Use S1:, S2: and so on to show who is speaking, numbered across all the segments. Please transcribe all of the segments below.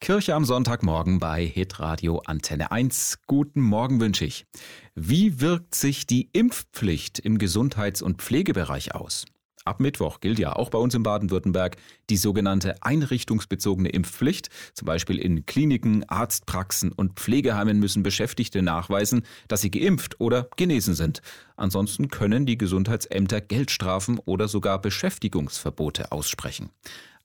S1: Kirche am Sonntagmorgen bei Hitradio Antenne 1. Guten Morgen wünsche ich. Wie wirkt sich die Impfpflicht im Gesundheits- und Pflegebereich aus? Ab Mittwoch gilt ja auch bei uns in Baden-Württemberg die sogenannte einrichtungsbezogene Impfpflicht. Zum Beispiel in Kliniken, Arztpraxen und Pflegeheimen müssen Beschäftigte nachweisen, dass sie geimpft oder genesen sind. Ansonsten können die Gesundheitsämter Geldstrafen oder sogar Beschäftigungsverbote aussprechen.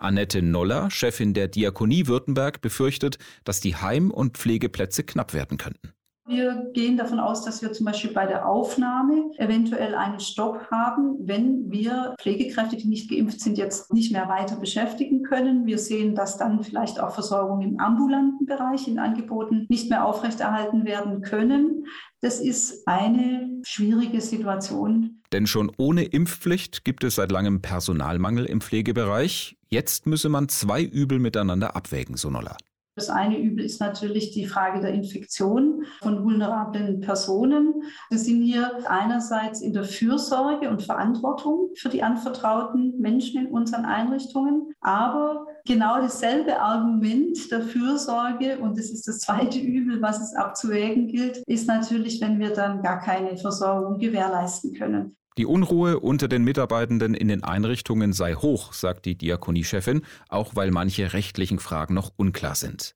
S1: Annette Noller, Chefin der Diakonie Württemberg, befürchtet, dass die Heim- und Pflegeplätze knapp werden könnten.
S2: Wir gehen davon aus, dass wir zum Beispiel bei der Aufnahme eventuell einen Stopp haben, wenn wir Pflegekräfte, die nicht geimpft sind, jetzt nicht mehr weiter beschäftigen können. Wir sehen, dass dann vielleicht auch Versorgung im ambulanten Bereich in Angeboten nicht mehr aufrechterhalten werden können. Das ist eine schwierige Situation.
S1: Denn schon ohne Impfpflicht gibt es seit langem Personalmangel im Pflegebereich. Jetzt müsse man zwei Übel miteinander abwägen, Sonola.
S2: Das eine Übel ist natürlich die Frage der Infektion von vulnerablen Personen. Wir sind hier einerseits in der Fürsorge und Verantwortung für die anvertrauten Menschen in unseren Einrichtungen, aber genau dasselbe Argument der Fürsorge, und das ist das zweite Übel, was es abzuwägen gilt, ist natürlich, wenn wir dann gar keine Versorgung gewährleisten können.
S1: Die Unruhe unter den Mitarbeitenden in den Einrichtungen sei hoch, sagt die Diakoniechefin, auch weil manche rechtlichen Fragen noch unklar sind.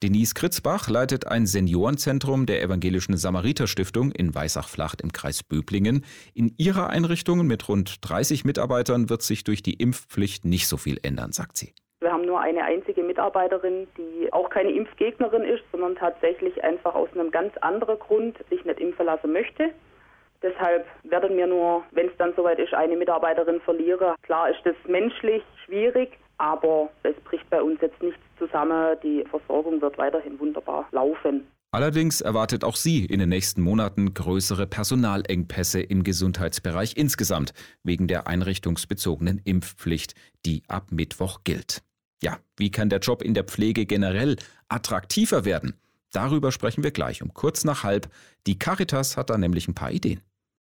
S1: Denise Kritzbach leitet ein Seniorenzentrum der Evangelischen Samariterstiftung in Weißach-Flacht im Kreis Böblingen. In ihrer Einrichtung mit rund 30 Mitarbeitern wird sich durch die Impfpflicht nicht so viel ändern, sagt sie.
S3: Wir haben nur eine einzige Mitarbeiterin, die auch keine Impfgegnerin ist, sondern tatsächlich einfach aus einem ganz anderen Grund sich nicht impfen lassen möchte. Deshalb werden wir nur, wenn es dann soweit ist, eine Mitarbeiterin verlieren. Klar ist das menschlich schwierig, aber es bricht bei uns jetzt nichts zusammen. Die Versorgung wird weiterhin wunderbar laufen.
S1: Allerdings erwartet auch sie in den nächsten Monaten größere Personalengpässe im Gesundheitsbereich insgesamt wegen der einrichtungsbezogenen Impfpflicht, die ab Mittwoch gilt. Ja, wie kann der Job in der Pflege generell attraktiver werden? Darüber sprechen wir gleich um kurz nach halb. Die Caritas hat da nämlich ein paar Ideen.